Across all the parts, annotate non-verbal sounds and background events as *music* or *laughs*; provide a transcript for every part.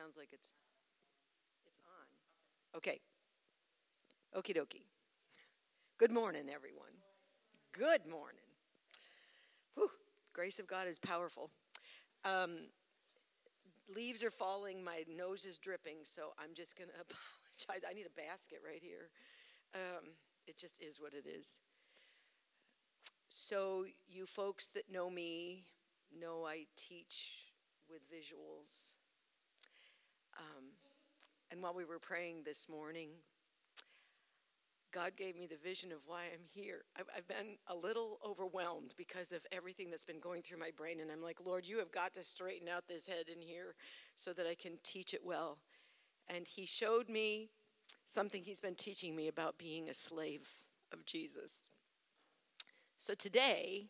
Sounds like it's it's on. Okay. Okie dokie. *laughs* Good morning, everyone. Good morning. Whew. Grace of God is powerful. Um, leaves are falling. My nose is dripping, so I'm just going *laughs* to apologize. I need a basket right here. Um, it just is what it is. So, you folks that know me know I teach with visuals. Um, and while we were praying this morning, God gave me the vision of why I'm here. I've, I've been a little overwhelmed because of everything that's been going through my brain. And I'm like, Lord, you have got to straighten out this head in here so that I can teach it well. And He showed me something He's been teaching me about being a slave of Jesus. So today,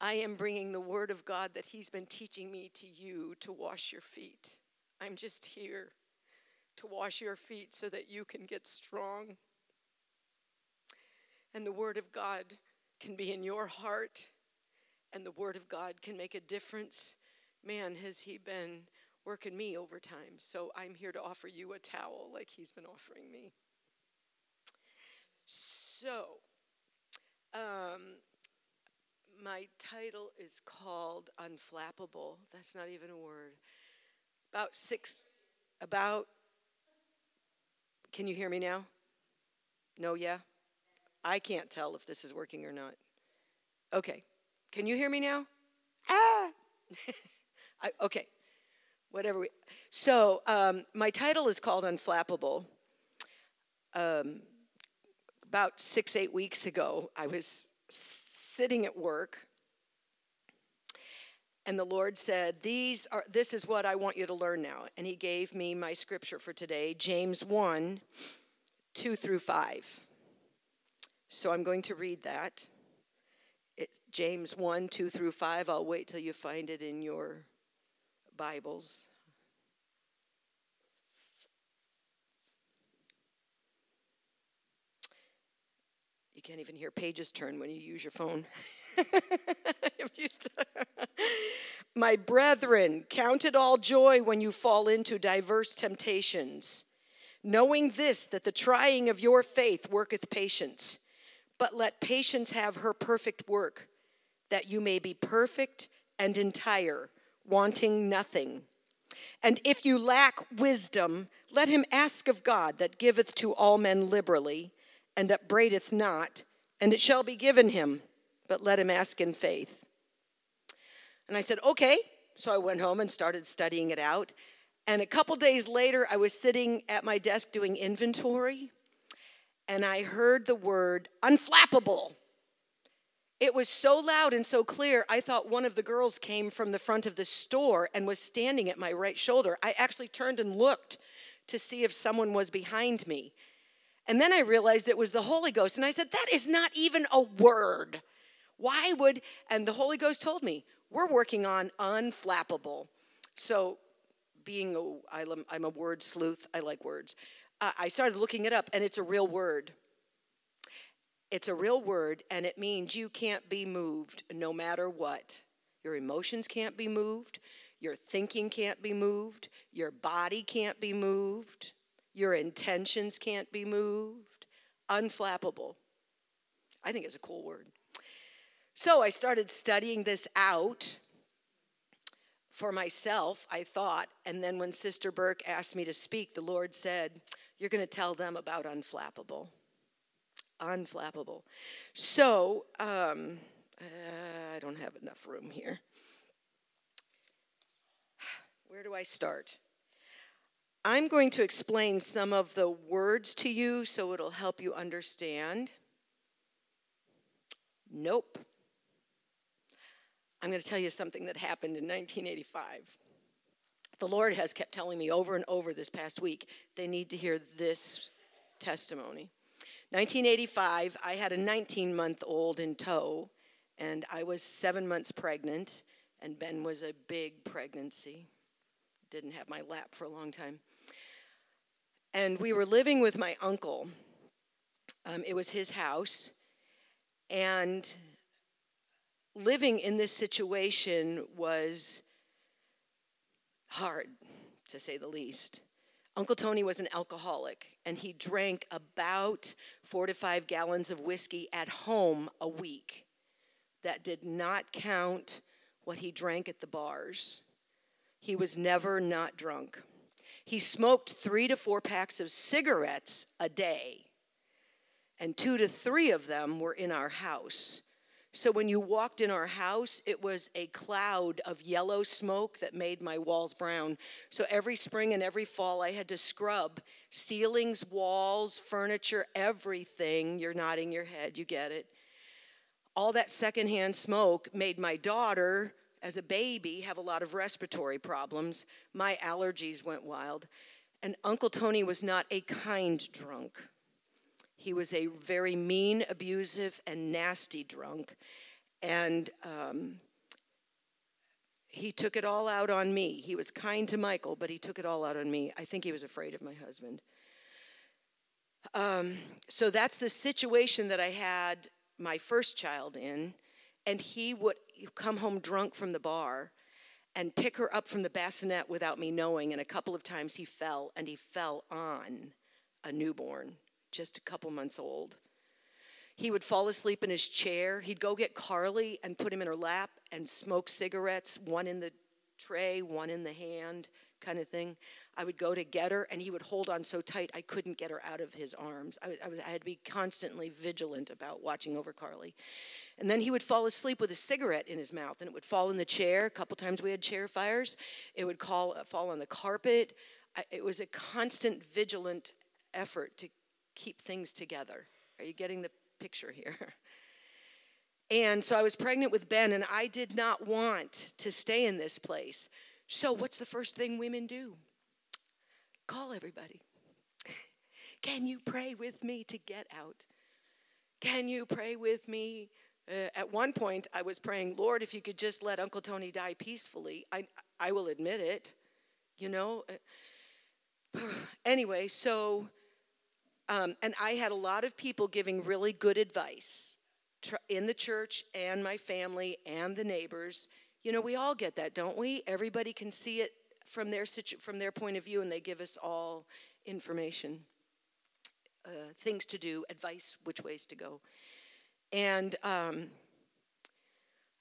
I am bringing the Word of God that He's been teaching me to you to wash your feet. I'm just here to wash your feet so that you can get strong. And the Word of God can be in your heart, and the Word of God can make a difference. Man, has He been working me over time. So I'm here to offer you a towel like He's been offering me. So, um, my title is called Unflappable. That's not even a word. About six, about, can you hear me now? No, yeah? I can't tell if this is working or not. Okay. Can you hear me now? Ah! *laughs* I, okay. Whatever we. So, um, my title is called Unflappable. Um, about six, eight weeks ago, I was sitting at work and the lord said these are this is what i want you to learn now. And he gave me my scripture for today james 1 2 through 5 so i'm going to read that. It's james 1 2 through 5 i'll wait till you find it in your bibles can't even hear pages turn when you use your phone. *laughs* *laughs* My brethren, count it all joy when you fall into diverse temptations, knowing this, that the trying of your faith worketh patience. But let patience have her perfect work, that you may be perfect and entire, wanting nothing. And if you lack wisdom, let him ask of God that giveth to all men liberally and upbraideth not, and it shall be given him, but let him ask in faith. And I said, okay. So I went home and started studying it out. And a couple days later, I was sitting at my desk doing inventory, and I heard the word unflappable. It was so loud and so clear, I thought one of the girls came from the front of the store and was standing at my right shoulder. I actually turned and looked to see if someone was behind me. And then I realized it was the Holy Ghost. And I said, That is not even a word. Why would, and the Holy Ghost told me, We're working on unflappable. So, being a, I'm a word sleuth, I like words. Uh, I started looking it up, and it's a real word. It's a real word, and it means you can't be moved no matter what. Your emotions can't be moved, your thinking can't be moved, your body can't be moved, your intentions can't be moved. Unflappable. I think it's a cool word. So I started studying this out for myself, I thought. And then when Sister Burke asked me to speak, the Lord said, You're going to tell them about unflappable. Unflappable. So, um, uh, I don't have enough room here. *sighs* Where do I start? I'm going to explain some of the words to you so it'll help you understand. Nope. I'm going to tell you something that happened in 1985. The Lord has kept telling me over and over this past week they need to hear this testimony. 1985, I had a 19 month old in tow, and I was seven months pregnant, and Ben was a big pregnancy. Didn't have my lap for a long time. And we were living with my uncle. Um, it was his house. And living in this situation was hard, to say the least. Uncle Tony was an alcoholic, and he drank about four to five gallons of whiskey at home a week. That did not count what he drank at the bars. He was never not drunk. He smoked three to four packs of cigarettes a day, and two to three of them were in our house. So when you walked in our house, it was a cloud of yellow smoke that made my walls brown. So every spring and every fall, I had to scrub ceilings, walls, furniture, everything. You're nodding your head, you get it. All that secondhand smoke made my daughter, as a baby, have a lot of respiratory problems. My allergies went wild. And Uncle Tony was not a kind drunk. He was a very mean, abusive, and nasty drunk. And um, he took it all out on me. He was kind to Michael, but he took it all out on me. I think he was afraid of my husband. Um, so that's the situation that I had my first child in. And he would come home drunk from the bar and pick her up from the bassinet without me knowing. And a couple of times he fell, and he fell on a newborn just a couple months old. He would fall asleep in his chair. He'd go get Carly and put him in her lap and smoke cigarettes, one in the tray, one in the hand, kind of thing. I would go to get her, and he would hold on so tight I couldn't get her out of his arms. I, I, was, I had to be constantly vigilant about watching over Carly. And then he would fall asleep with a cigarette in his mouth, and it would fall in the chair. A couple times we had chair fires. It would call, uh, fall on the carpet. I, it was a constant, vigilant effort to keep things together. Are you getting the picture here? *laughs* And so I was pregnant with Ben, and I did not want to stay in this place. So, what's the first thing women do? Call everybody. *laughs* Can you pray with me to get out? Can you pray with me? Uh, at one point, I was praying, Lord, if you could just let Uncle Tony die peacefully, I, I will admit it. You know? *sighs* anyway, so um, and I had a lot of people giving really good advice in the church and my family and the neighbors. You know, we all get that, don't we? Everybody can see it from their situ- from their point of view, and they give us all information, uh, things to do, advice, which ways to go. And um,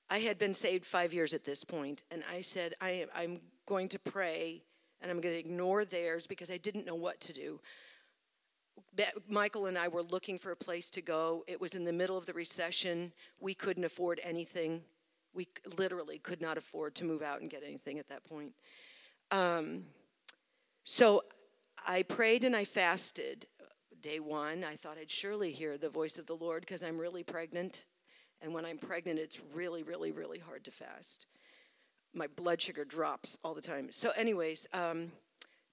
I had been saved five years at this point, and I said, I, I'm going to pray, and I'm going to ignore theirs because I didn't know what to do. Michael and I were looking for a place to go. It was in the middle of the recession. We couldn't afford anything. We literally could not afford to move out and get anything at that point. Um, so I prayed and I fasted. Day one, I thought I'd surely hear the voice of the Lord because I'm really pregnant. And when I'm pregnant, it's really, really, really hard to fast. My blood sugar drops all the time. So, anyways, um,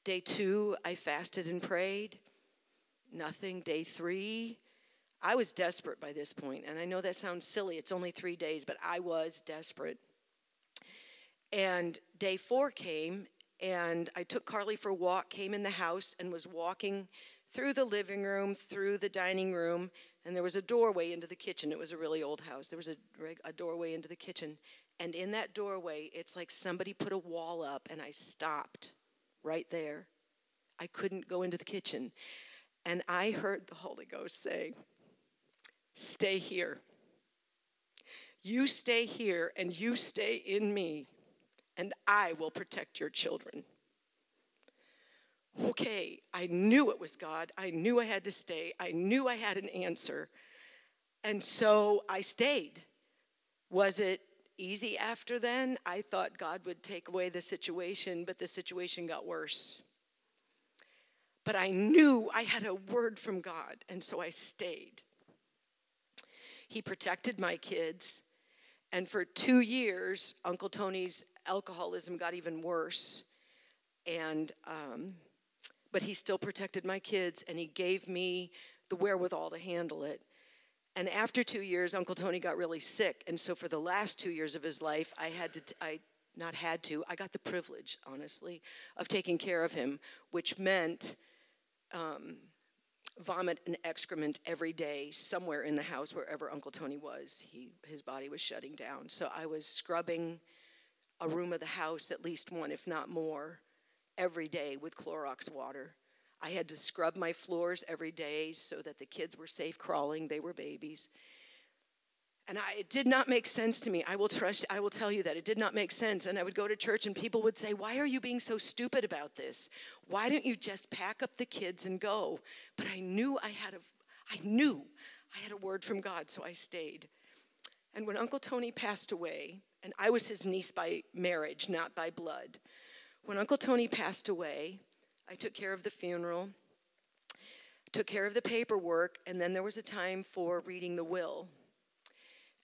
day two, I fasted and prayed nothing. Day three, I was desperate by this point, and I know that sounds silly. It's only three days, but I was desperate. And day four came, and I took Carly for a walk, came in the house, and was walking through the living room, through the dining room, and there was a doorway into the kitchen. It was a really old house. There was a, a doorway into the kitchen. And in that doorway, it's like somebody put a wall up, and I stopped right there. I couldn't go into the kitchen. And I heard the Holy Ghost say, Stay here. You stay here and you stay in me, and I will protect your children. Okay, I knew it was God. I knew I had to stay. I knew I had an answer. And so I stayed. Was it easy after then? I thought God would take away the situation, but the situation got worse. But I knew I had a word from God, and so I stayed. He protected my kids. And for two years, Uncle Tony's alcoholism got even worse. And, um, but he still protected my kids and he gave me the wherewithal to handle it. And after two years, Uncle Tony got really sick. And so for the last two years of his life, I had to, t- I not had to, I got the privilege, honestly, of taking care of him, which meant um, vomit and excrement every day somewhere in the house, wherever Uncle Tony was. He, his body was shutting down. So I was scrubbing a room of the house, at least one, if not more, every day with Clorox water. I had to scrub my floors every day so that the kids were safe crawling. They were babies. And I, it did not make sense to me. I will trust, I will tell you that it did not make sense. And I would go to church and people would say, Why are you being so stupid about this? Why don't you just pack up the kids and go? But I knew I had a, I knew I had a word from God, so I stayed. And when Uncle Tony passed away, and I was his niece by marriage, not by blood, when Uncle Tony passed away, I took care of the funeral, took care of the paperwork, and then there was a time for reading the will.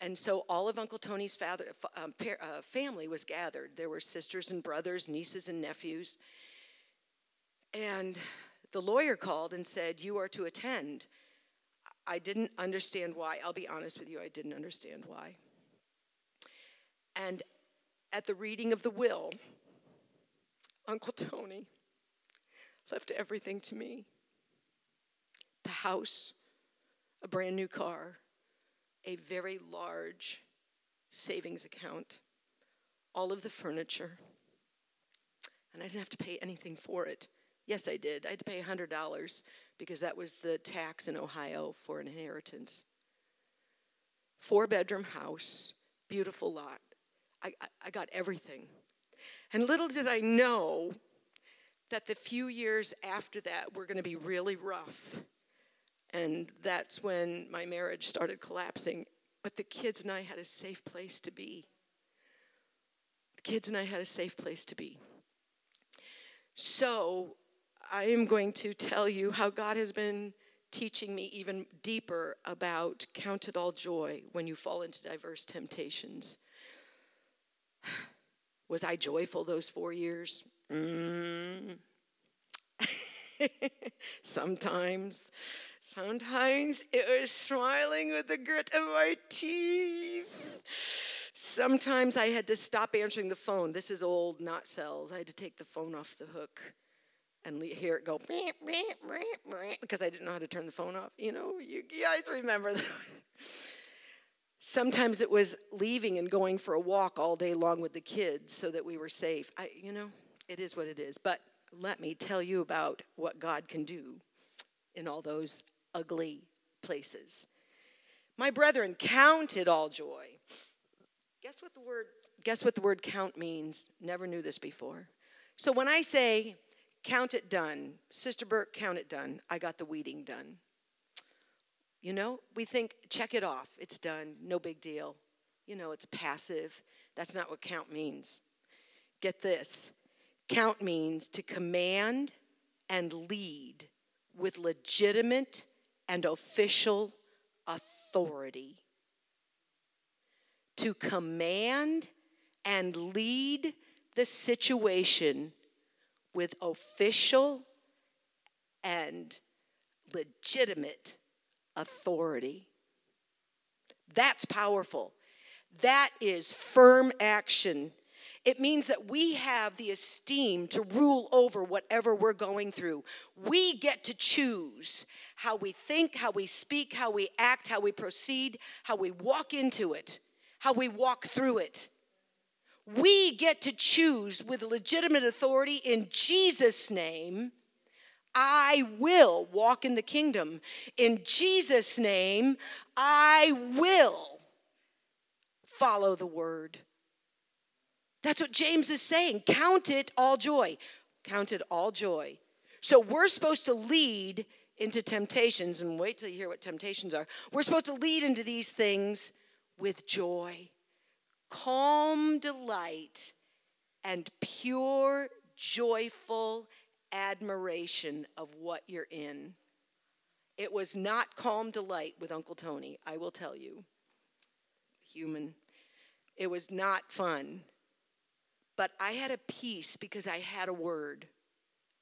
And so all of Uncle Tony's father, um, uh, family was gathered. There were sisters and brothers, nieces and nephews. And the lawyer called and said, You are to attend. I didn't understand why. I'll be honest with you, I didn't understand why. And at the reading of the will, Uncle Tony left everything to me the house, a brand new car, a very large savings account, all of the furniture, and I didn't have to pay anything for it. Yes, I did. I had to pay $100 because that was the tax in Ohio for an inheritance. Four bedroom house, beautiful lot. I, I, got everything. And little did I know that the few years after that were going to be really rough and that's when my marriage started collapsing. But the kids and I had a safe place to be. The kids and I had a safe place to be. So I am going to tell you how God has been teaching me even deeper about count it all joy when you fall into diverse temptations. Was I joyful those four years? Mm. *laughs* Sometimes. Sometimes it was smiling with the grit of my teeth. Sometimes I had to stop answering the phone. This is old, not cells. I had to take the phone off the hook and hear it go beep, beep, beep, because I didn't know how to turn the phone off. You know, you guys remember that. *laughs* Sometimes it was leaving and going for a walk all day long with the kids so that we were safe. I, you know, it is what it is. But let me tell you about what God can do in all those ugly places. My brethren, count it all joy. Guess what the word guess what the word count means? Never knew this before. So when I say count it done, Sister Burke, count it done, I got the weeding done. You know, we think check it off, it's done, no big deal. You know, it's passive. That's not what count means. Get this. Count means to command and lead with legitimate and official authority to command and lead the situation with official and legitimate authority. That's powerful. That is firm action it means that we have the esteem to rule over whatever we're going through. We get to choose how we think, how we speak, how we act, how we proceed, how we walk into it, how we walk through it. We get to choose with legitimate authority in Jesus' name. I will walk in the kingdom. In Jesus' name, I will follow the word. That's what James is saying. Count it all joy. Count it all joy. So we're supposed to lead into temptations, and wait till you hear what temptations are. We're supposed to lead into these things with joy, calm delight, and pure, joyful admiration of what you're in. It was not calm delight with Uncle Tony, I will tell you. human. It was not fun. But I had a peace because I had a word.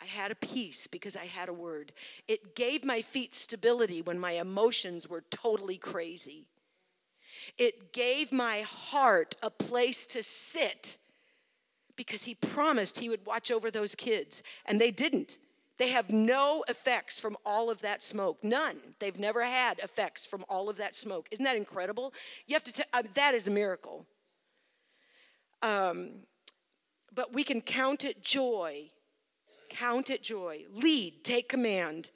I had a peace because I had a word. It gave my feet stability when my emotions were totally crazy. It gave my heart a place to sit because he promised he would watch over those kids, and they didn't. They have no effects from all of that smoke. None. They've never had effects from all of that smoke. Isn't that incredible? You have to. T- uh, that is a miracle. Um, but we can count it joy. Count it joy. Lead. Take command.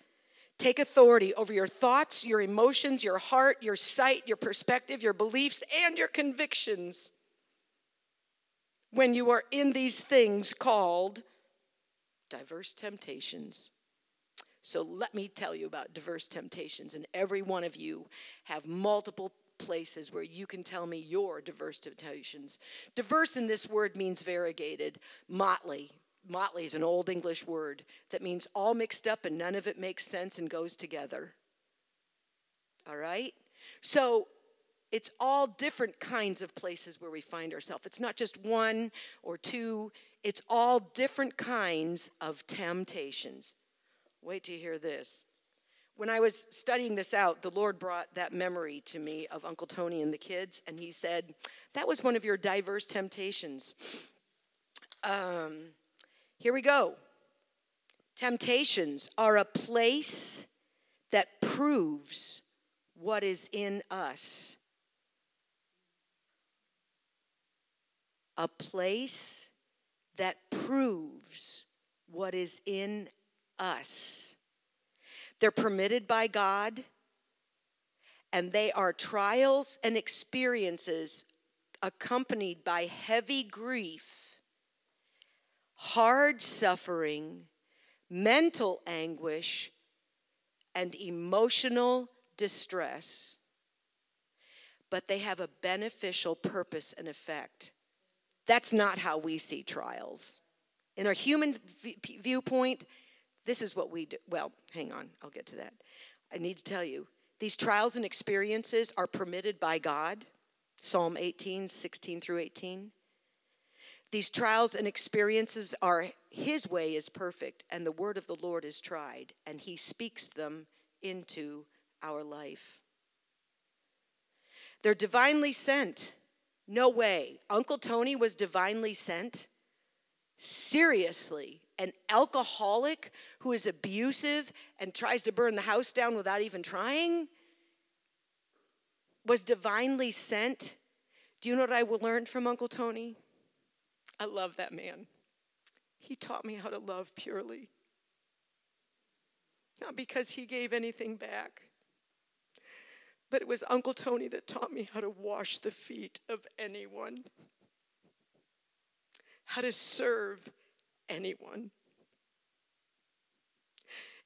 Take authority over your thoughts, your emotions, your heart, your sight, your perspective, your beliefs, and your convictions. When you are in these things called diverse temptations. So let me tell you about diverse temptations, and every one of you have multiple places where you can tell me your diverse temptations. Diverse in this word means variegated, motley. Motley is an old English word that means all mixed up and none of it makes sense and goes together. All right? So it's all different kinds of places where we find ourselves. It's not just one or two, it's all different kinds of temptations. Wait you hear this. When I was studying this out, the Lord brought that memory to me of Uncle Tony and the kids, and he said, That was one of your diverse temptations. Um, here we go. Temptations are a place that proves what is in us. A place that proves what is in us. They're permitted by God, and they are trials and experiences accompanied by heavy grief, hard suffering, mental anguish, and emotional distress. But they have a beneficial purpose and effect. That's not how we see trials. In our human v- viewpoint, this is what we do. Well, hang on, I'll get to that. I need to tell you these trials and experiences are permitted by God. Psalm 18, 16 through 18. These trials and experiences are His way is perfect, and the word of the Lord is tried, and He speaks them into our life. They're divinely sent. No way. Uncle Tony was divinely sent? Seriously. An alcoholic who is abusive and tries to burn the house down without even trying? Was divinely sent? Do you know what I learned from Uncle Tony? I love that man. He taught me how to love purely. Not because he gave anything back, but it was Uncle Tony that taught me how to wash the feet of anyone, how to serve anyone.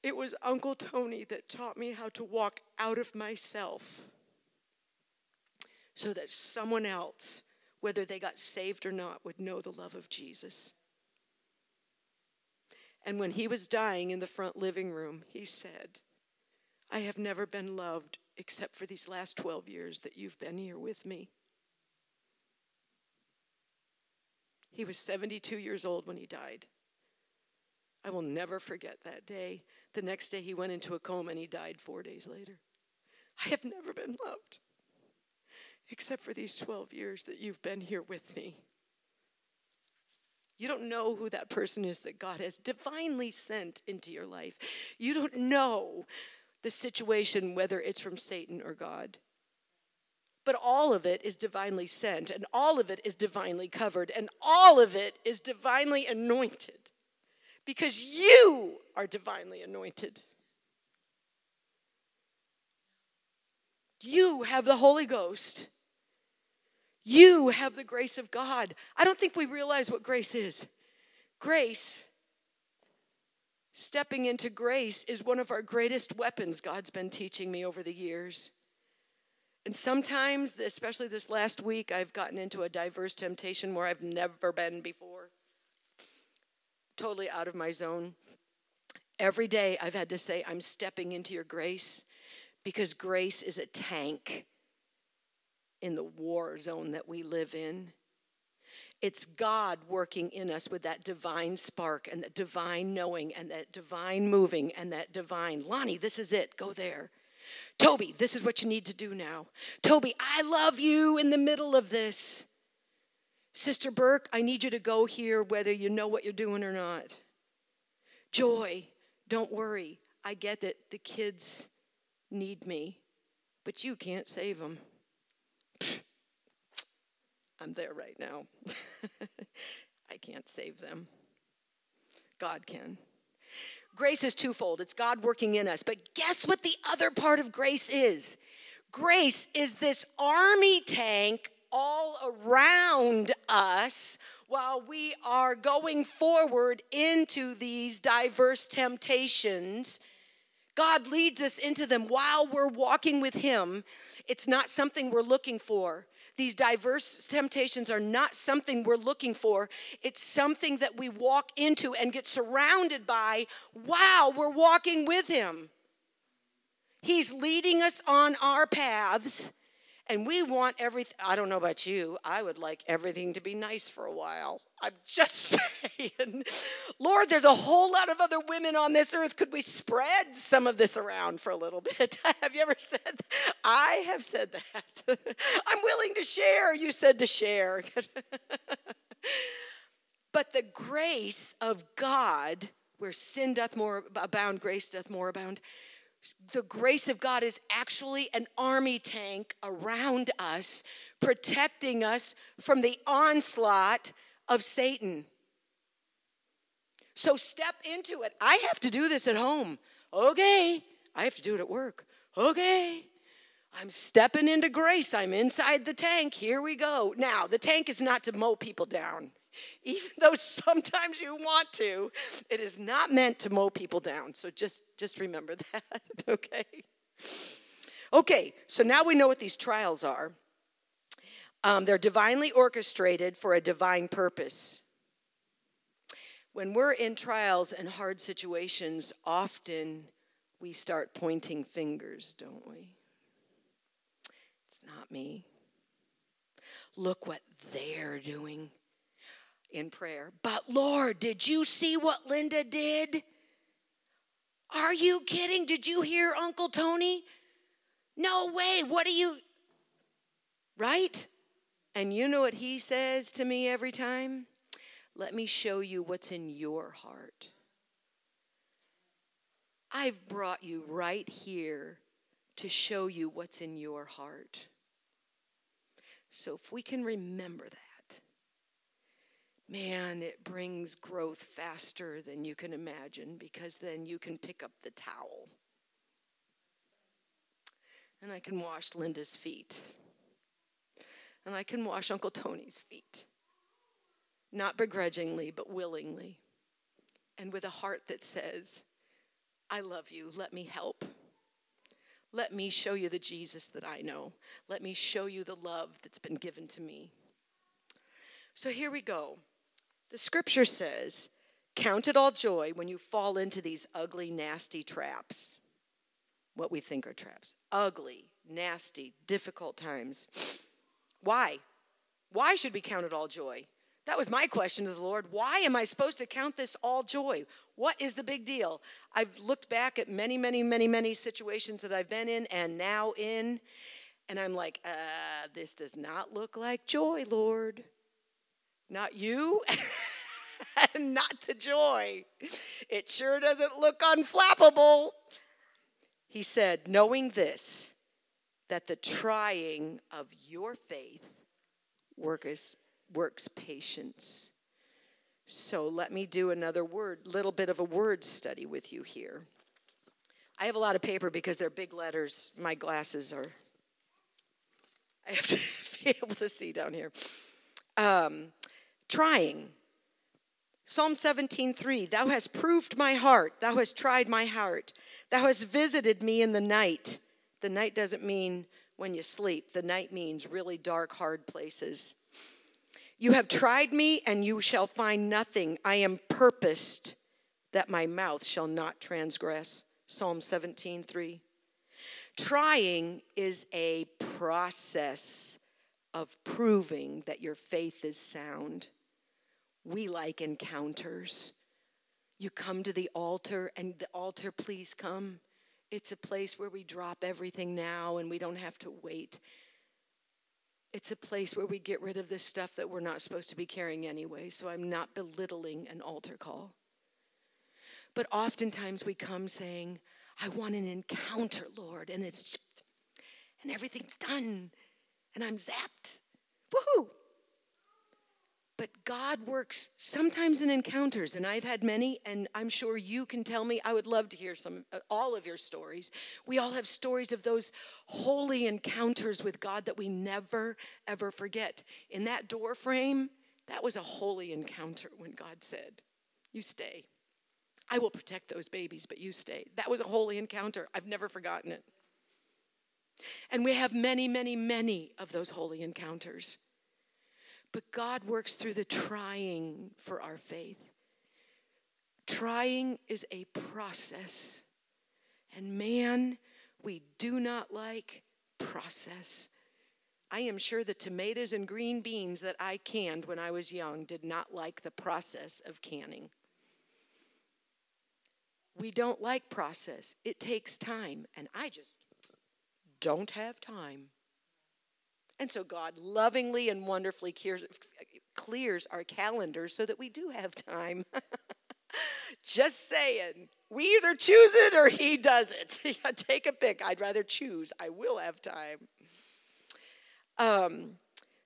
It was Uncle Tony that taught me how to walk out of myself so that someone else, whether they got saved or not, would know the love of Jesus. And when he was dying in the front living room, he said, I have never been loved except for these last 12 years that you've been here with me. He was 72 years old when he died. I will never forget that day. The next day, he went into a coma and he died four days later. I have never been loved except for these 12 years that you've been here with me. You don't know who that person is that God has divinely sent into your life. You don't know the situation, whether it's from Satan or God. But all of it is divinely sent, and all of it is divinely covered, and all of it is divinely anointed because you are divinely anointed. You have the Holy Ghost. You have the grace of God. I don't think we realize what grace is. Grace Stepping into grace is one of our greatest weapons, God's been teaching me over the years. And sometimes, especially this last week, I've gotten into a diverse temptation where I've never been before. Totally out of my zone. Every day I've had to say, I'm stepping into your grace because grace is a tank in the war zone that we live in. It's God working in us with that divine spark and that divine knowing and that divine moving and that divine, Lani, this is it, go there. Toby, this is what you need to do now. Toby, I love you in the middle of this. Sister Burke, I need you to go here whether you know what you're doing or not. Joy, don't worry. I get that the kids need me, but you can't save them. I'm there right now. *laughs* I can't save them. God can. Grace is twofold it's God working in us. But guess what the other part of grace is? Grace is this army tank all around us while we are going forward into these diverse temptations. God leads us into them while we're walking with Him. It's not something we're looking for. These diverse temptations are not something we're looking for. It's something that we walk into and get surrounded by while we're walking with Him. He's leading us on our paths, and we want everything. I don't know about you, I would like everything to be nice for a while. I'm just *laughs* saying. Lord, there's a whole lot of other women on this earth. Could we spread some of this around for a little *laughs* bit? *laughs* have you ever said that? I have said that. I'm willing to share. You said to share. but the grace of God, where sin doth more abound, grace doth more abound. The grace of God is actually an army tank around us, protecting us from the onslaught of Satan. So step into it. I have to do this at home. Okay. I have to do it at work. Okay. I'm stepping into grace. I'm inside the tank. Here we go. Now, the tank is not to mow people down. *laughs* Even though sometimes you want to, it is not meant to mow people down. So just just remember *laughs* that, okay? Okay, so now we know what these trials are. Um, they're divinely orchestrated for a divine purpose. When we're in trials and hard situations, often we start pointing fingers, don't we? It's not me. Look what they're doing in prayer. But Lord, did you see what Linda did? Are you kidding? Did you hear Uncle Tony? No way. What are you? Right? And you know what he says to me every time? Let me show you what's in your heart. I've brought you right here to show you what's in your heart. So if we can remember that, man, it brings growth faster than you can imagine because then you can pick up the towel. And I can wash Linda's feet and I can wash Uncle Tony's feet. Not begrudgingly, but willingly. And with a heart that says, I love you, let me help. Let me show you the Jesus that I know. Let me show you the love that's been given to me. So here we go. The scripture says, Count it all joy when you fall into these ugly, nasty traps. What we think are traps. Ugly, nasty, difficult times. Why? Why should we count it all joy? That was my question to the Lord. Why am I supposed to count this all joy? What is the big deal? I've looked back at many, many, many, many situations that I've been in and now in, and I'm like, uh, this does not look like joy, Lord. Not you, *laughs* and not the joy. It sure doesn't look unflappable. He said, knowing this, that the trying of your faith works, works patience. So let me do another word, little bit of a word study with you here. I have a lot of paper because they're big letters. My glasses are, I have to *laughs* be able to see down here. Um, trying. Psalm 17:3 Thou hast proved my heart, thou hast tried my heart. Thou hast visited me in the night. The night doesn't mean when you sleep, the night means really dark, hard places. You have tried me, and you shall find nothing. I am purposed that my mouth shall not transgress. Psalm 17 3. Trying is a process of proving that your faith is sound. We like encounters. You come to the altar, and the altar, please come. It's a place where we drop everything now and we don't have to wait. It's a place where we get rid of this stuff that we're not supposed to be carrying anyway. So I'm not belittling an altar call. But oftentimes we come saying, I want an encounter, Lord, and it's and everything's done, and I'm zapped. Woohoo! But God works sometimes in encounters, and I've had many, and I'm sure you can tell me. I would love to hear some, uh, all of your stories. We all have stories of those holy encounters with God that we never, ever forget. In that door frame, that was a holy encounter when God said, You stay. I will protect those babies, but you stay. That was a holy encounter. I've never forgotten it. And we have many, many, many of those holy encounters. But God works through the trying for our faith. Trying is a process. And man, we do not like process. I am sure the tomatoes and green beans that I canned when I was young did not like the process of canning. We don't like process, it takes time, and I just don't have time. And so God lovingly and wonderfully clears, clears our calendars so that we do have *laughs* time. Just saying. We either choose it or he does it. *laughs* Take a pick. I'd rather choose. I will have time. Um,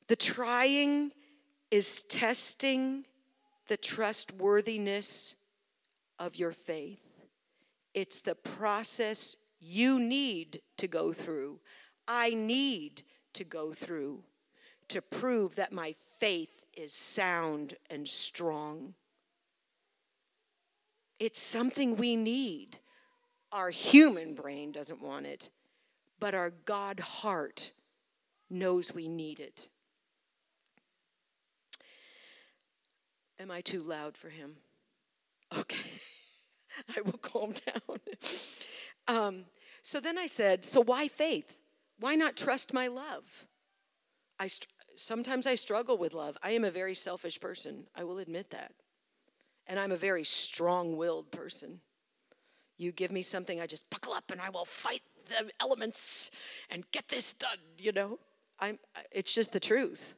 the trying is testing the trustworthiness of your faith. It's the process you need to go through. I need to go through to prove that my faith is sound and strong. It's something we need. Our human brain doesn't want it, but our God heart knows we need it. Am I too loud for him? Okay, *laughs* I will calm *laughs* down. Um, so then I said, So why faith? Why not trust my love? I sometimes I struggle with love. I am a very selfish person. I will admit that. And I'm a very strong-willed person. You give me something, I just buckle up and I will fight the elements and get this done, you know? I'm it's just the truth.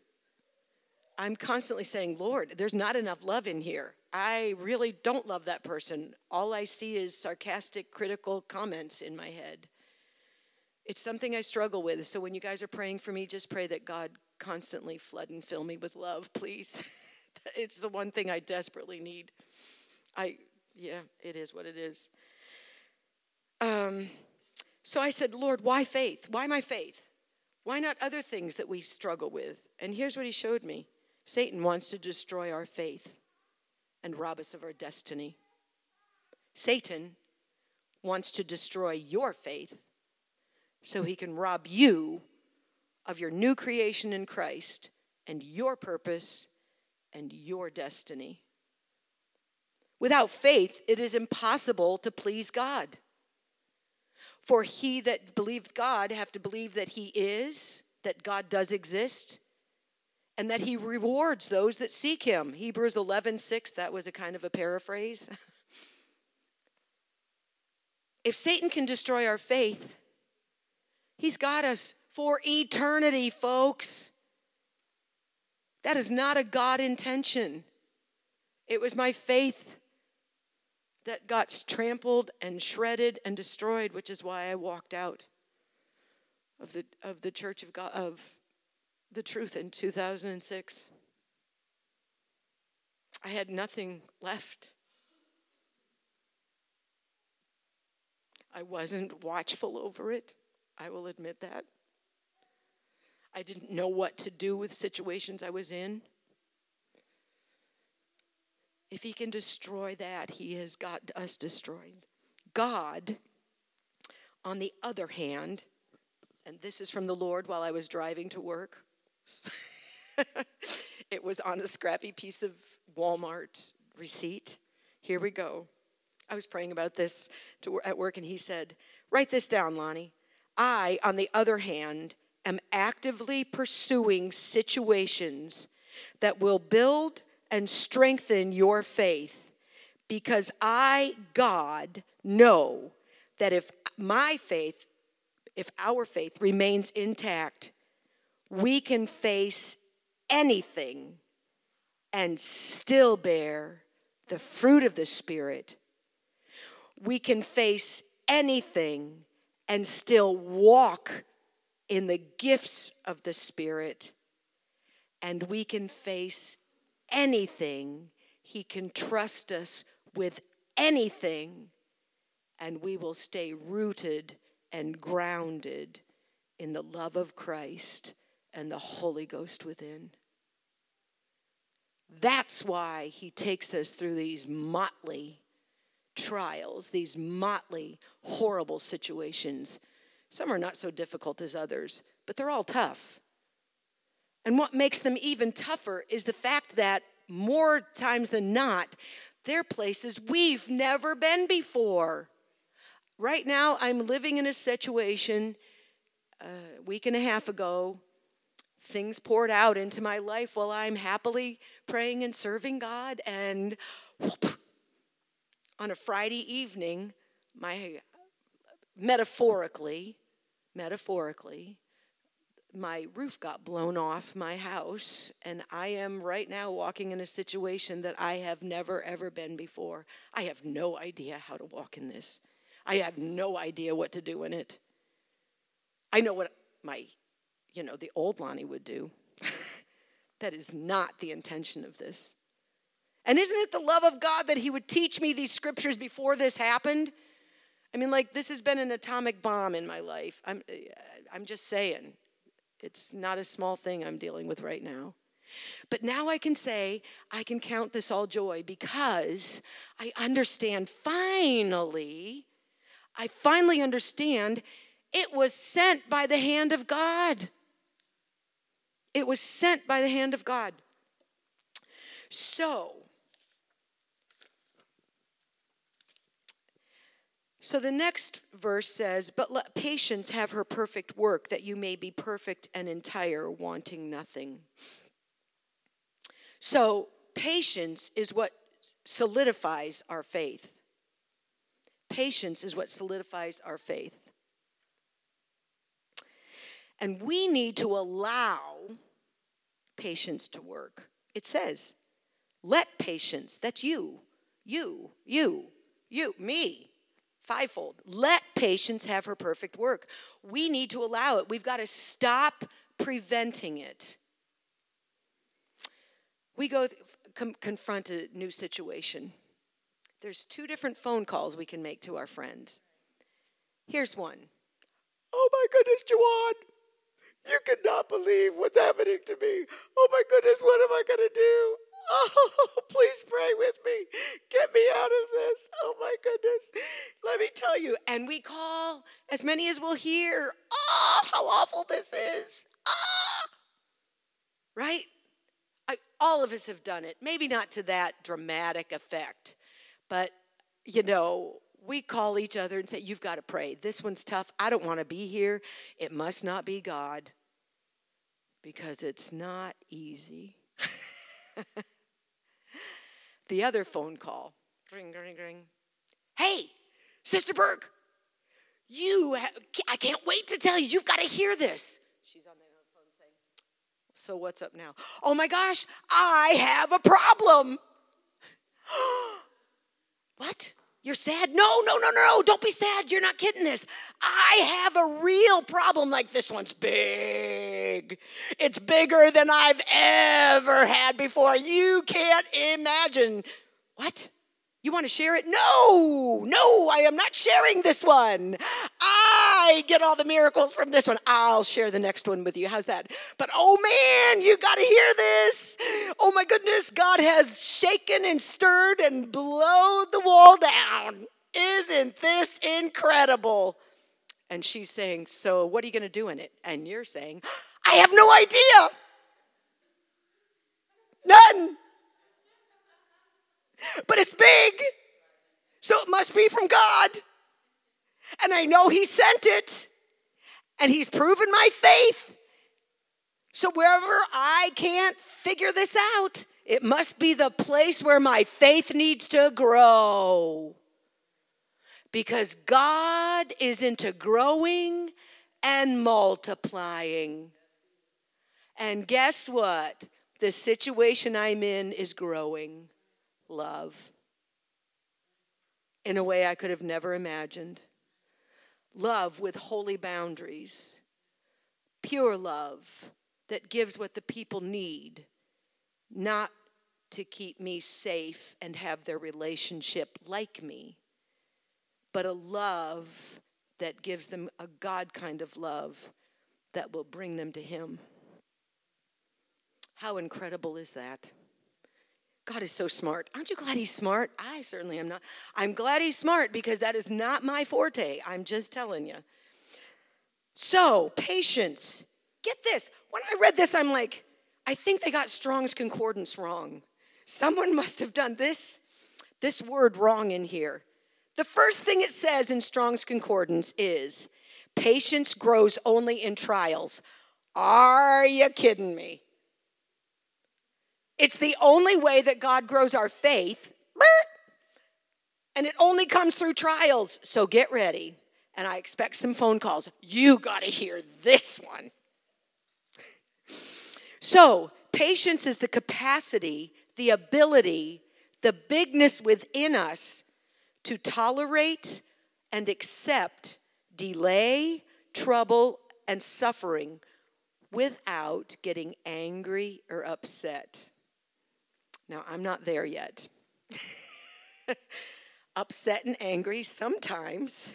I'm constantly saying, Lord, there's not enough love in here. I really don't love that person. All I see is sarcastic, critical comments in my head. It's something I struggle with. So when you guys are praying for me, just pray that God constantly flood and fill me with love, *laughs* please. it's the one thing I desperately need. I, yeah, it is what it is. Um, so I said, Lord, why faith? Why my faith? Why not other things that we struggle with? And here's what he showed me Satan wants to destroy our faith and rob us of our destiny. Satan wants to destroy your faith so he can rob you of your new creation in Christ and your purpose and your destiny. Without faith, it is impossible to please God. For he that believed God have to believe that he is, that God does exist, and that he rewards those that seek him. Hebrews 11, 6, that was a kind of a paraphrase. *laughs* if Satan can destroy our faith, He's got us for eternity, folks. That is not a God intention. It was my faith that got trampled and shredded and destroyed, which is why I walked out of the of the Church of God of the truth in 2006. I had nothing left. I wasn't watchful over it. I will admit that. I didn't know what to do with situations I was in. If he can destroy that, he has got us destroyed. God, on the other hand, and this is from the Lord while I was driving to work, *laughs* it was on a scrappy piece of Walmart receipt. Here we go. I was praying about this to, at work, and he said, Write this down, Lani. I, on the other hand, am actively pursuing situations that will build and strengthen your faith because I, God, know that if my faith, if our faith remains intact, we can face anything and still bear the fruit of the Spirit. We can face anything and still walk in the gifts of the Spirit. And we can face anything. He can trust us with anything, and we will stay rooted and grounded in the love of Christ and the Holy Ghost within. That's why he takes us through these motley trials, these motley, horrible situations. Some are not so difficult as others, but they're all tough. And what makes them even tougher is the fact that more times than not, they're places we've never been before. Right now, I'm living in a situation a week and a half ago. Things poured out into my life while I'm happily praying and serving God. And whoop, on a Friday evening, my metaphorically, metaphorically, my roof got blown off my house, and I am right now walking in a situation that I have never ever been before. I have no idea how to walk in this. I have no idea what to do in it. I know what my, you know, the old Lani would do. *laughs* that is not the intention of this. And isn't it the love of God that He would teach me these scriptures before this happened? I mean, like, this has been an atomic bomb in my life. I'm, I'm just saying. It's not a small thing I'm dealing with right now. But now I can say, I can count this all joy because I understand finally, I finally understand it was sent by the hand of God. It was sent by the hand of God. So, So the next verse says, But let patience have her perfect work, that you may be perfect and entire, wanting nothing. So patience is what solidifies our faith. Patience is what solidifies our faith. And we need to allow patience to work. It says, let patience, that's you, you, you, you, me, fivefold. Let patience have her perfect work. We need to allow it. We've got to stop preventing it. We go com- confront a new situation. There's two different phone calls we can make to our friend. Here's one. Oh my goodness, Juwan, you cannot believe what's happening to me. Oh my goodness, what am I going to do? *laughs* Oh, please pray with me. Get me out of this. Oh my goodness. Let me tell you. And call as many as will hear. Oh, how awful this is. Ah. Right? I, all of us have done it. Maybe not to that dramatic effect, but you know, we call each other and say, You've got to pray. This one's tough. I don't want to be here. It must not be God because it's not easy. *laughs* the other phone call. Ring, ring, ring. Hey, Sister Burke, you, I can't wait to tell you, you've got to hear this. She's on the phone saying, So what's up now? Oh my gosh, I have a problem. *gasps* what? You're sad? No, no, no, no, don't be sad. You're not kidding this. I have a real problem like this one's big. It's bigger than I've ever had before. You can't imagine. What? You want to share it? No, no, I am not sharing this one. I get all the miracles from this one. I'll share the next one with you. How's that? But oh man, you got to hear this. Oh my goodness, God has shaken and stirred and blown the wall down. Isn't this incredible? And she's saying, So what are you going to do in it? And you're saying, I have no idea. None but it's big, so it must be from God. And I know He sent it. And He's proven my faith. So wherever I can't figure this out, it must be the place where my faith needs to grow. Because God is into growing and multiplying. And guess what? The situation I'm in is growing love in a way I could have never imagined. Love with holy boundaries, pure love that gives what the people need, not to keep me safe and have their relationship like me, but a love that gives them a God kind of love that will bring them to Him. How incredible is that? God is so smart. Aren't you glad he's smart? I certainly am not. I'm glad he's smart because that is not my forte. I'm just telling you. So, patience. Get this. When I read this, I'm like, I think they got Strong's Concordance wrong. Someone *laughs* must have done this this word wrong in here. The first thing it says in Strong's Concordance is patience grows only in trials. Are you kidding me? It's the only way that God grows our faith. And it only comes through trials. So get ready. And I expect some phone calls. You got to hear this one. so, patience is the capacity, the ability, the bigness within us to tolerate and accept delay, trouble, and suffering without getting angry or upset. Now, I'm not there yet. *laughs* Upset and angry sometimes.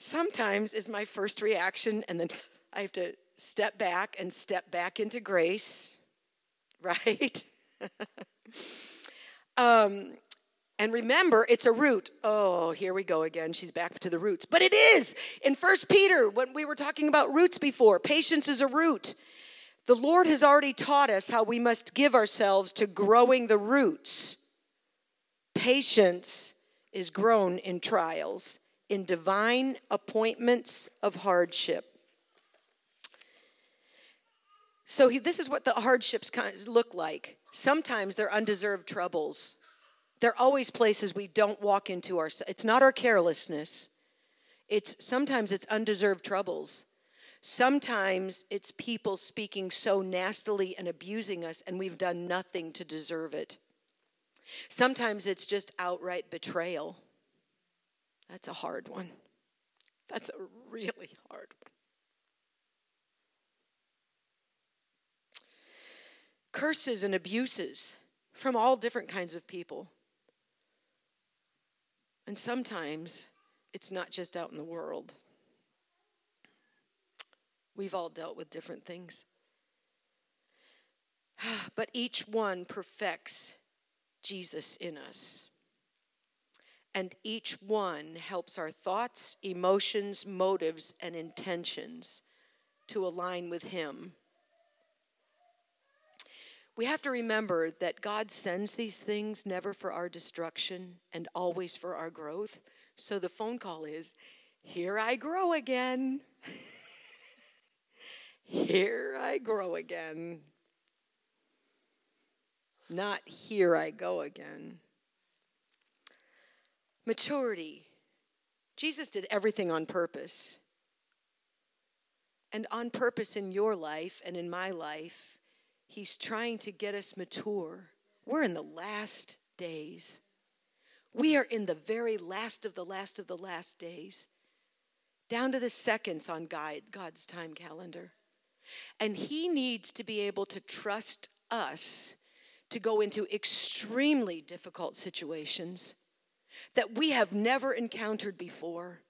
Sometimes is my first reaction, and then *laughs* I have to step back and step back into grace, *laughs* right? um, and remember, it's a root. Oh, here we go again. She's back to the roots. But it is. In First Peter, when we were talking about roots before, patience is a root. The Lord has already taught us how we must give ourselves to growing the roots. Patience is grown in trials, in divine appointments of hardship. So, he, this is what the hardships look like. Sometimes they're undeserved troubles. They're always places we don't walk into ourselves. It's not our carelessness. It's sometimes it's undeserved troubles. Sometimes it's people speaking so nastily and abusing us, and we've done nothing to deserve it. Sometimes it's just outright betrayal. That's a hard one. That's a really hard one. Curses and abuses from all different kinds of people. And sometimes it's not just out in the world. We've all dealt with different things. *sighs* But each one perfects Jesus in us. And each one helps our thoughts, emotions, motives, and intentions to align with Him. We have to remember that God sends these things never for our destruction and always for our growth. So the phone call is, Here I grow again. *laughs* Here I grow again. Not here I go again. Maturity. Jesus did everything on purpose. And on purpose in your life and in my life, He's trying to get us mature. We're in the last days. We are in the very last of the last of the last days, down to the seconds on God's time calendar. And He needs to be able to trust us to go into extremely difficult situations that we have never encountered before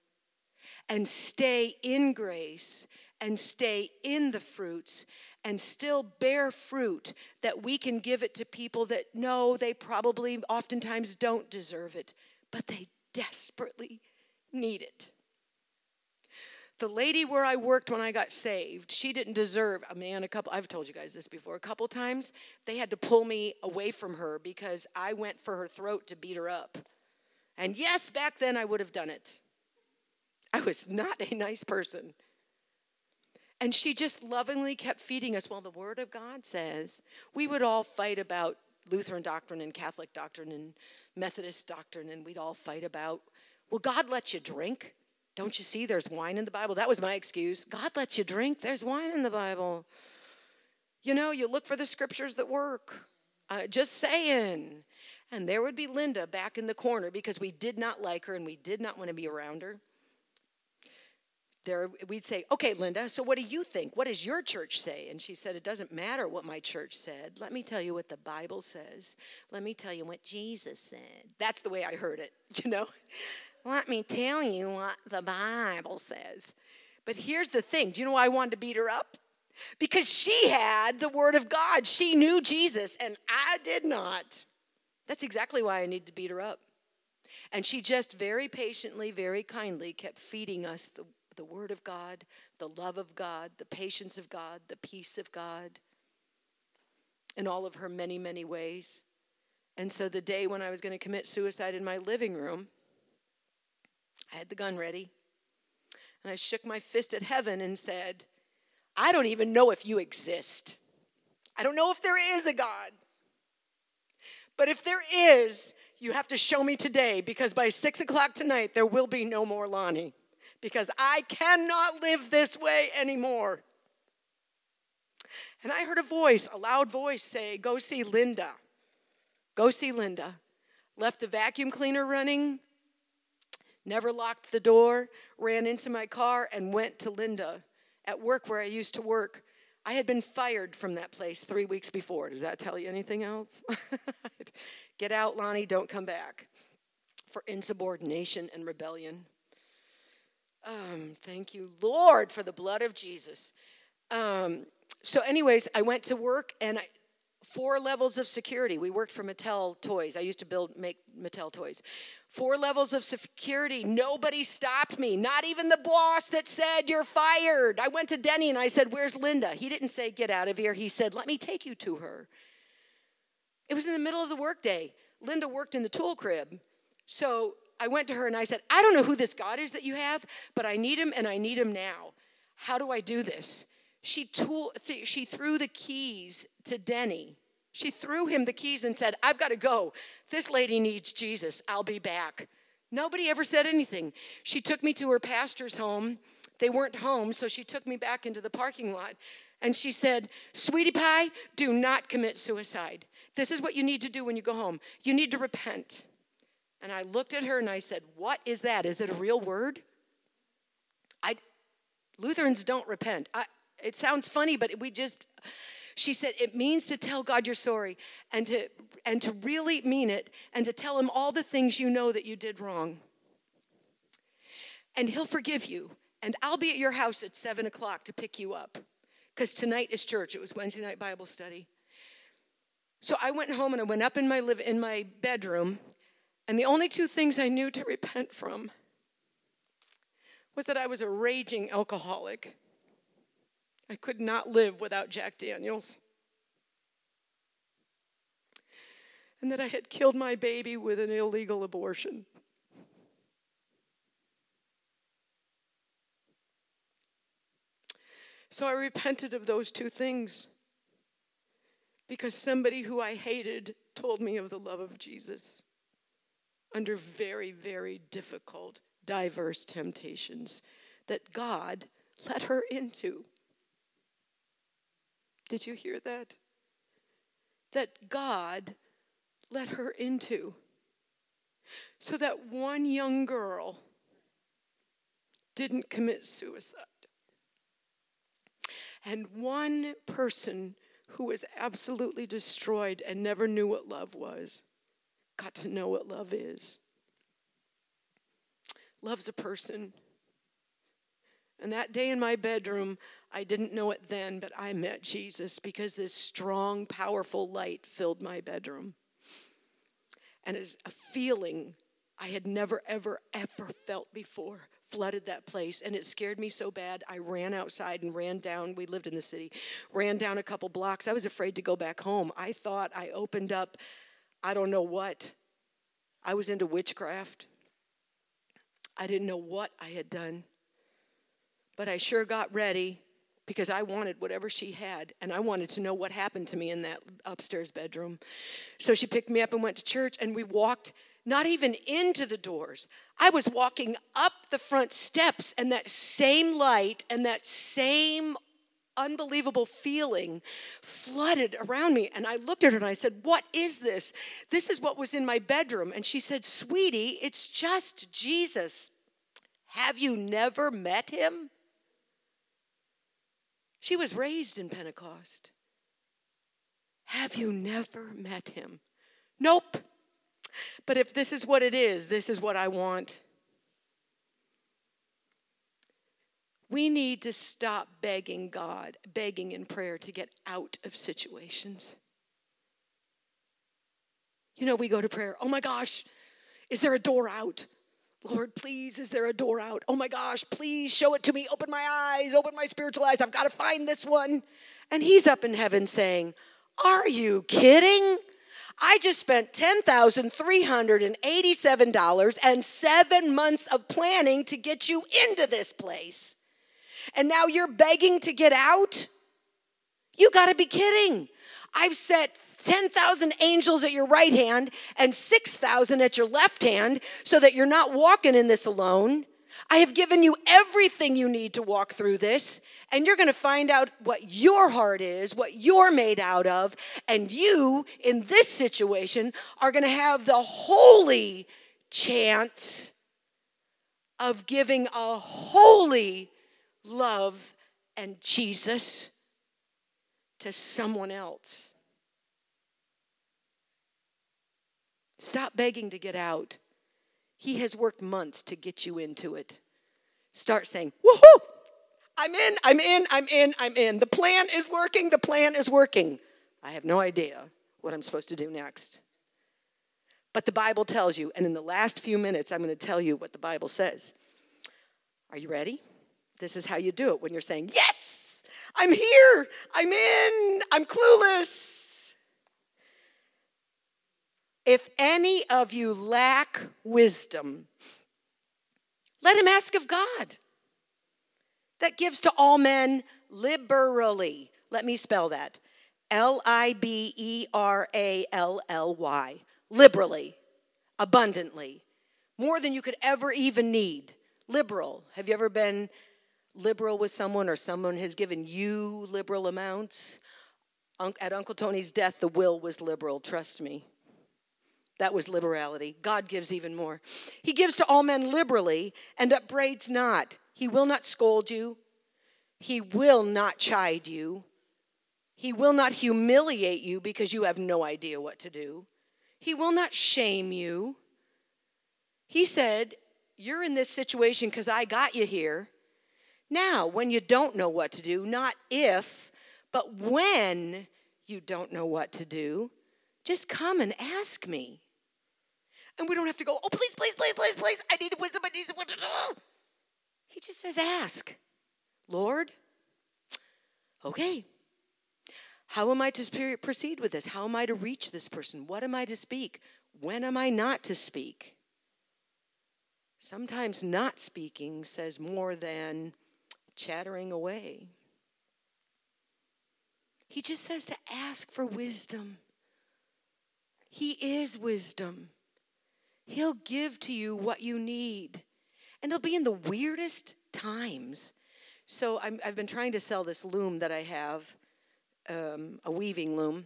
and stay in grace and stay in the fruits and still bear fruit that we can give it to people that know they probably oftentimes don't deserve it, but they desperately need it. The lady where I worked when I got saved, she didn't deserve, a man, a couple, I've told you guys this before, a couple times, they had to pull me away from her because I went for her throat to beat her up. And yes, back then I would have done it. I was not a nice person. And she just lovingly kept feeding us. Well, the Word of God says we would all fight about Lutheran doctrine and Catholic doctrine and Methodist doctrine, and we'd all fight about, well, God lets you drink. Don't you see there's wine in the Bible? That was my excuse. God lets you drink, there's wine in the Bible. You know, you look for the scriptures that work. Uh, just saying. And there would be Linda back in the corner because we did not like her and we did not want to be around her. There, we'd say, Okay, Linda, so what do you think? What does your church say? And she said, It doesn't matter what my church said. Let me tell you what the Bible says. Let me tell you what Jesus said. That's the way I heard it, *laughs* you know? Let me tell you what the Bible says. But here's the thing do you know why I wanted to beat her up? Because she had the Word of God. She knew Jesus, and I did not. That's exactly why I needed to beat her up. And she just very patiently, very kindly kept feeding us the, the Word of God, the love of God, the patience of God, the peace of God, in all of her many, many ways. And so the day when I was going to commit suicide in my living room, I had the gun ready. And I shook my fist at heaven and said, I don't even know if you exist. I don't know if there is a God. But if there is, you have to show me today because by six o'clock tonight, there will be no more Lani because I cannot live this way anymore. And I heard a voice, a loud voice, say, Go see Linda. Go see Linda. Left the vacuum cleaner running, never locked the door, ran into my car, and went to Linda at work where I used to work. I had been fired from that place three weeks before. Does that tell you anything else? *laughs* Get out, Lani, don't come back. For insubordination and rebellion. Um, thank you, Lord, for the blood of Jesus. Um, so, anyways, I went to work and I, four levels of security. We worked for Mattel toys. I used to build, make Mattel toys. Four levels of security. Nobody stopped me, not even the boss that said, You're fired. I went to Denny and I said, Where's Linda? He didn't say, Get out of here. He said, Let me take you to her. It was in the middle of the workday. Linda worked in the tool crib. So I went to her and I said, I don't know who this God is that you have, but I need him and I need him now. How do I do this? She, tool, she threw the keys to Denny. She threw him the keys and said, I've got to go. This lady needs Jesus. I'll be back. Nobody ever said anything. She took me to her pastor's home. They weren't home, so she took me back into the parking lot. And she said, Sweetie Pie, do not commit suicide. This is what you need to do when you go home. You need to repent. And I looked at her and I said, What is that? Is it a real word? I, Lutherans don't repent. I, it sounds funny, but we just, she said, it means to tell God you're sorry and to, and to really mean it and to tell him all the things you know that you did wrong. And he'll forgive you. And I'll be at your house at seven o'clock to pick you up because tonight is church. It was Wednesday night Bible study. So I went home and I went up in my live in my bedroom, and the only two things I knew to repent from was that I was a raging alcoholic I could not live without Jack Daniels. And that I had killed my baby with an illegal abortion. So I repented of those two things because somebody who I hated told me of the love of Jesus under very, very difficult, diverse temptations that God let her into. Did you hear that? That God let her into. So that one young girl didn't commit suicide. And one person who was absolutely destroyed and never knew what love was got to know what love is. Love's a person. And that day in my bedroom, I didn't know it then, but I met Jesus because this strong, powerful light filled my bedroom. And it's a feeling I had never, ever, ever felt before flooded that place. And it scared me so bad, I ran outside and ran down. We lived in the city, ran down a couple blocks. I was afraid to go back home. I thought I opened up, I don't know what. I was into witchcraft. I didn't know what I had done. But I sure got ready because I wanted whatever she had and I wanted to know what happened to me in that upstairs bedroom. So she picked me up and went to church and we walked not even into the doors. I was walking up the front steps and that same light and that same unbelievable feeling flooded around me. And I looked at her and I said, What is this? This is what was in my bedroom. And she said, Sweetie, it's just Jesus. Have you never met him? She was raised in Pentecost. Have you never met him? Nope. But if this is what it is, this is what I want. We need to stop begging God, begging in prayer to get out of situations. You know, we go to prayer, oh my gosh, is there a door out? Lord, please, is there a door out? Oh my gosh, please show it to me. Open my eyes, open my spiritual eyes. I've got to find this one. And he's up in heaven saying, Are you kidding? I just spent $10,387 and seven months of planning to get you into this place. And now you're begging to get out? You gotta be kidding. I've set 10,000 angels at your right hand and 6,000 at your left hand so that you're not walking in this alone. I have given you everything you need to walk through this, and you're going to find out what your heart is, what you're made out of, and you, in this situation, are going to have the holy chance of giving a holy love and Jesus to someone else. Stop begging to get out. He has worked months to get you into it. Start saying, Woohoo! I'm in, I'm in, I'm in, I'm in. The plan is working, the plan is working. I have no idea what I'm supposed to do next. But the Bible tells you, and in the last few minutes, I'm going to tell you what the Bible says. Are you ready? This is how you do it when you're saying, Yes, I'm here, I'm in, I'm clueless. If any of you lack wisdom, let him ask of God that gives to all men liberally. Let me spell that L I B E R A L L Y. Liberally, abundantly, more than you could ever even need. Liberal. Have you ever been liberal with someone or someone has given you liberal amounts. At Uncle Tony's death, the will was liberal, trust me. That was liberality. God gives even more. He gives to all men liberally and upbraids not. He will not scold you. He will not chide you. He will not humiliate you because you have no idea what to do. He will not shame you. He said, You're in this situation because I got you here. Now, when you don't know what to do, not if, but when you don't know what to do, just come and ask me. And we don't have to go, oh, please, please, please, please, please, I need wisdom, I need do. He just says, ask. Lord, okay, how am I to proceed with this? How am I to reach this person? What am I to speak? When am I not to speak? Sometimes not speaking says more than chattering away. He just says to ask for wisdom. He is wisdom. He'll give to you what you need. And it'll be in the weirdest times. So i have been trying to sell this loom that I have, um, a weaving loom,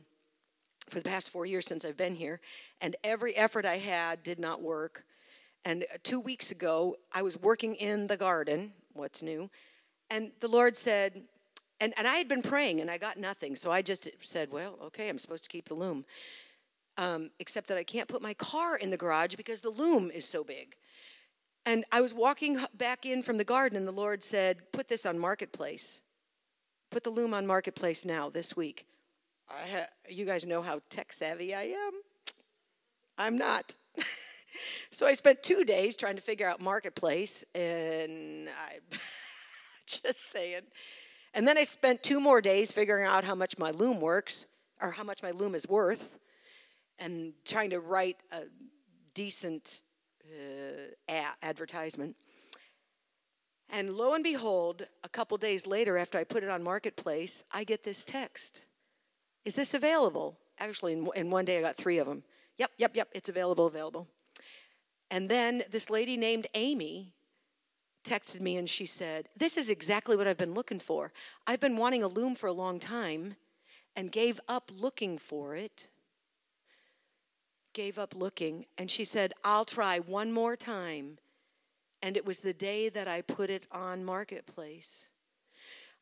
for the past four years since I've been here. And every effort I had did not work. And uh, two weeks ago, I was working in the garden. What's new? And the Lord said, and, and I had been praying and I got nothing. So I just said, well, okay, I'm supposed to keep the loom. Um, except that I can't put my car in the garage because the loom is so big. And I was walking back in from the garden, and the Lord said, Put this on Marketplace. Put the loom on Marketplace now, this week. Ha- you guys know how tech savvy I am. I'm not. *laughs* so I spent two days trying to figure out Marketplace, and I. *laughs* Just saying. And then I spent two more days figuring out how much my loom works or how much my loom is worth and trying to write a decent uh, advertisement. And lo and behold, a couple days later, after I put it on Marketplace, I get this text Is this available? Actually, in, in one day, I got three of them. Yep, yep, yep, it's available, available. And then this lady named Amy texted me and she said, This is exactly what I've been looking for. I've been wanting a loom for a long time and gave up looking for it. Gave up looking. And she said, I'll try one more time. And it was the day that I put it on Marketplace.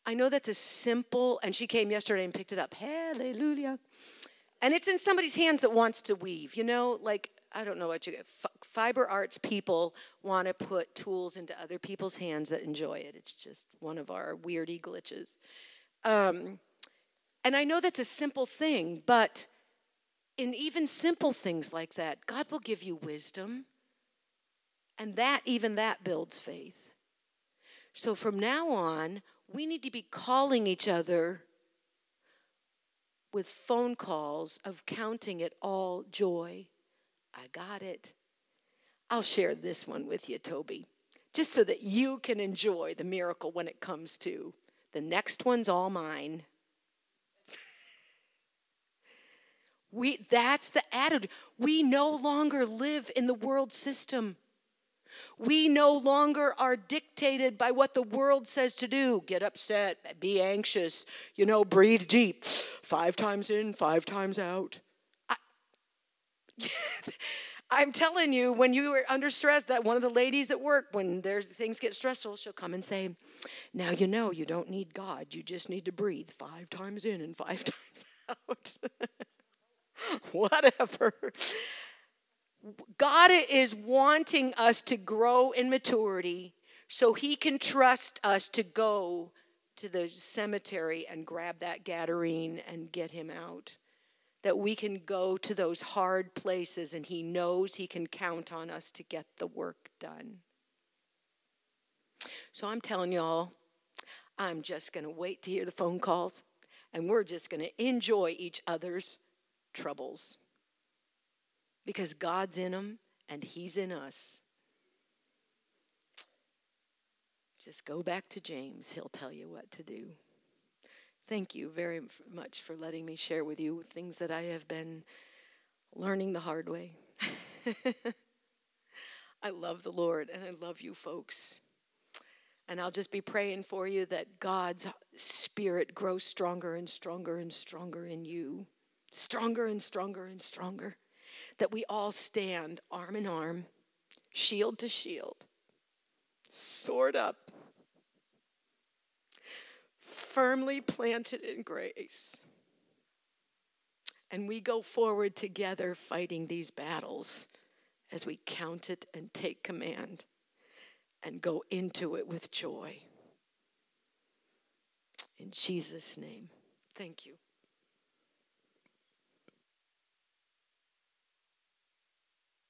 I know that's a simple, and she came yesterday and picked it up. Hallelujah. And it's in somebody's hands that wants to weave, you know, like I don't know what you get. Fiber arts people want to put tools into other people's hands that enjoy it. It's just one of our weirdy glitches. Um, and I know that's a simple thing, but in even simple things like that, God will give you wisdom. And that, even that, builds faith. So from now on, we need to be calling each other with phone calls of counting it all joy I got it. I'll share this one with you, Toby, just so that you can enjoy the miracle when it comes to the next one's all mine. We that's the attitude. We no longer live in the world system. We no longer are dictated by what the world says to do. Get upset, be anxious, you know, breathe deep. Five times in, five times out. *laughs* I'm telling you, when you are under stress, that one of the ladies at work, when there's things get stressful, she'll come and say, "Now you know you don't need God. You just need to breathe five times in and five *laughs* times out." *laughs* *laughs* Whatever. God is wanting us to grow in maturity so He can trust us to go to the cemetery and grab that Gadarene and get him out that we can go to those hard places and He knows He can count on us to get the work done. So I'm telling y'all, I'm just going to wait to hear the phone calls and we're just going to enjoy each other's troubles because God's in them and He's in us. Just go back to James, he'll tell you what to do. Thank you very much for letting me share with you things that I have been learning the hard way. *laughs* I love the Lord and I love you folks. And I'll just be praying for you that God's spirit grows stronger and stronger and stronger in you. Stronger and stronger and stronger. That we all stand arm in arm, shield to shield, sword up firmly planted in grace. And we go forward together fighting these battles as we count it and take command and go into it with joy. In Jesus' name, thank you.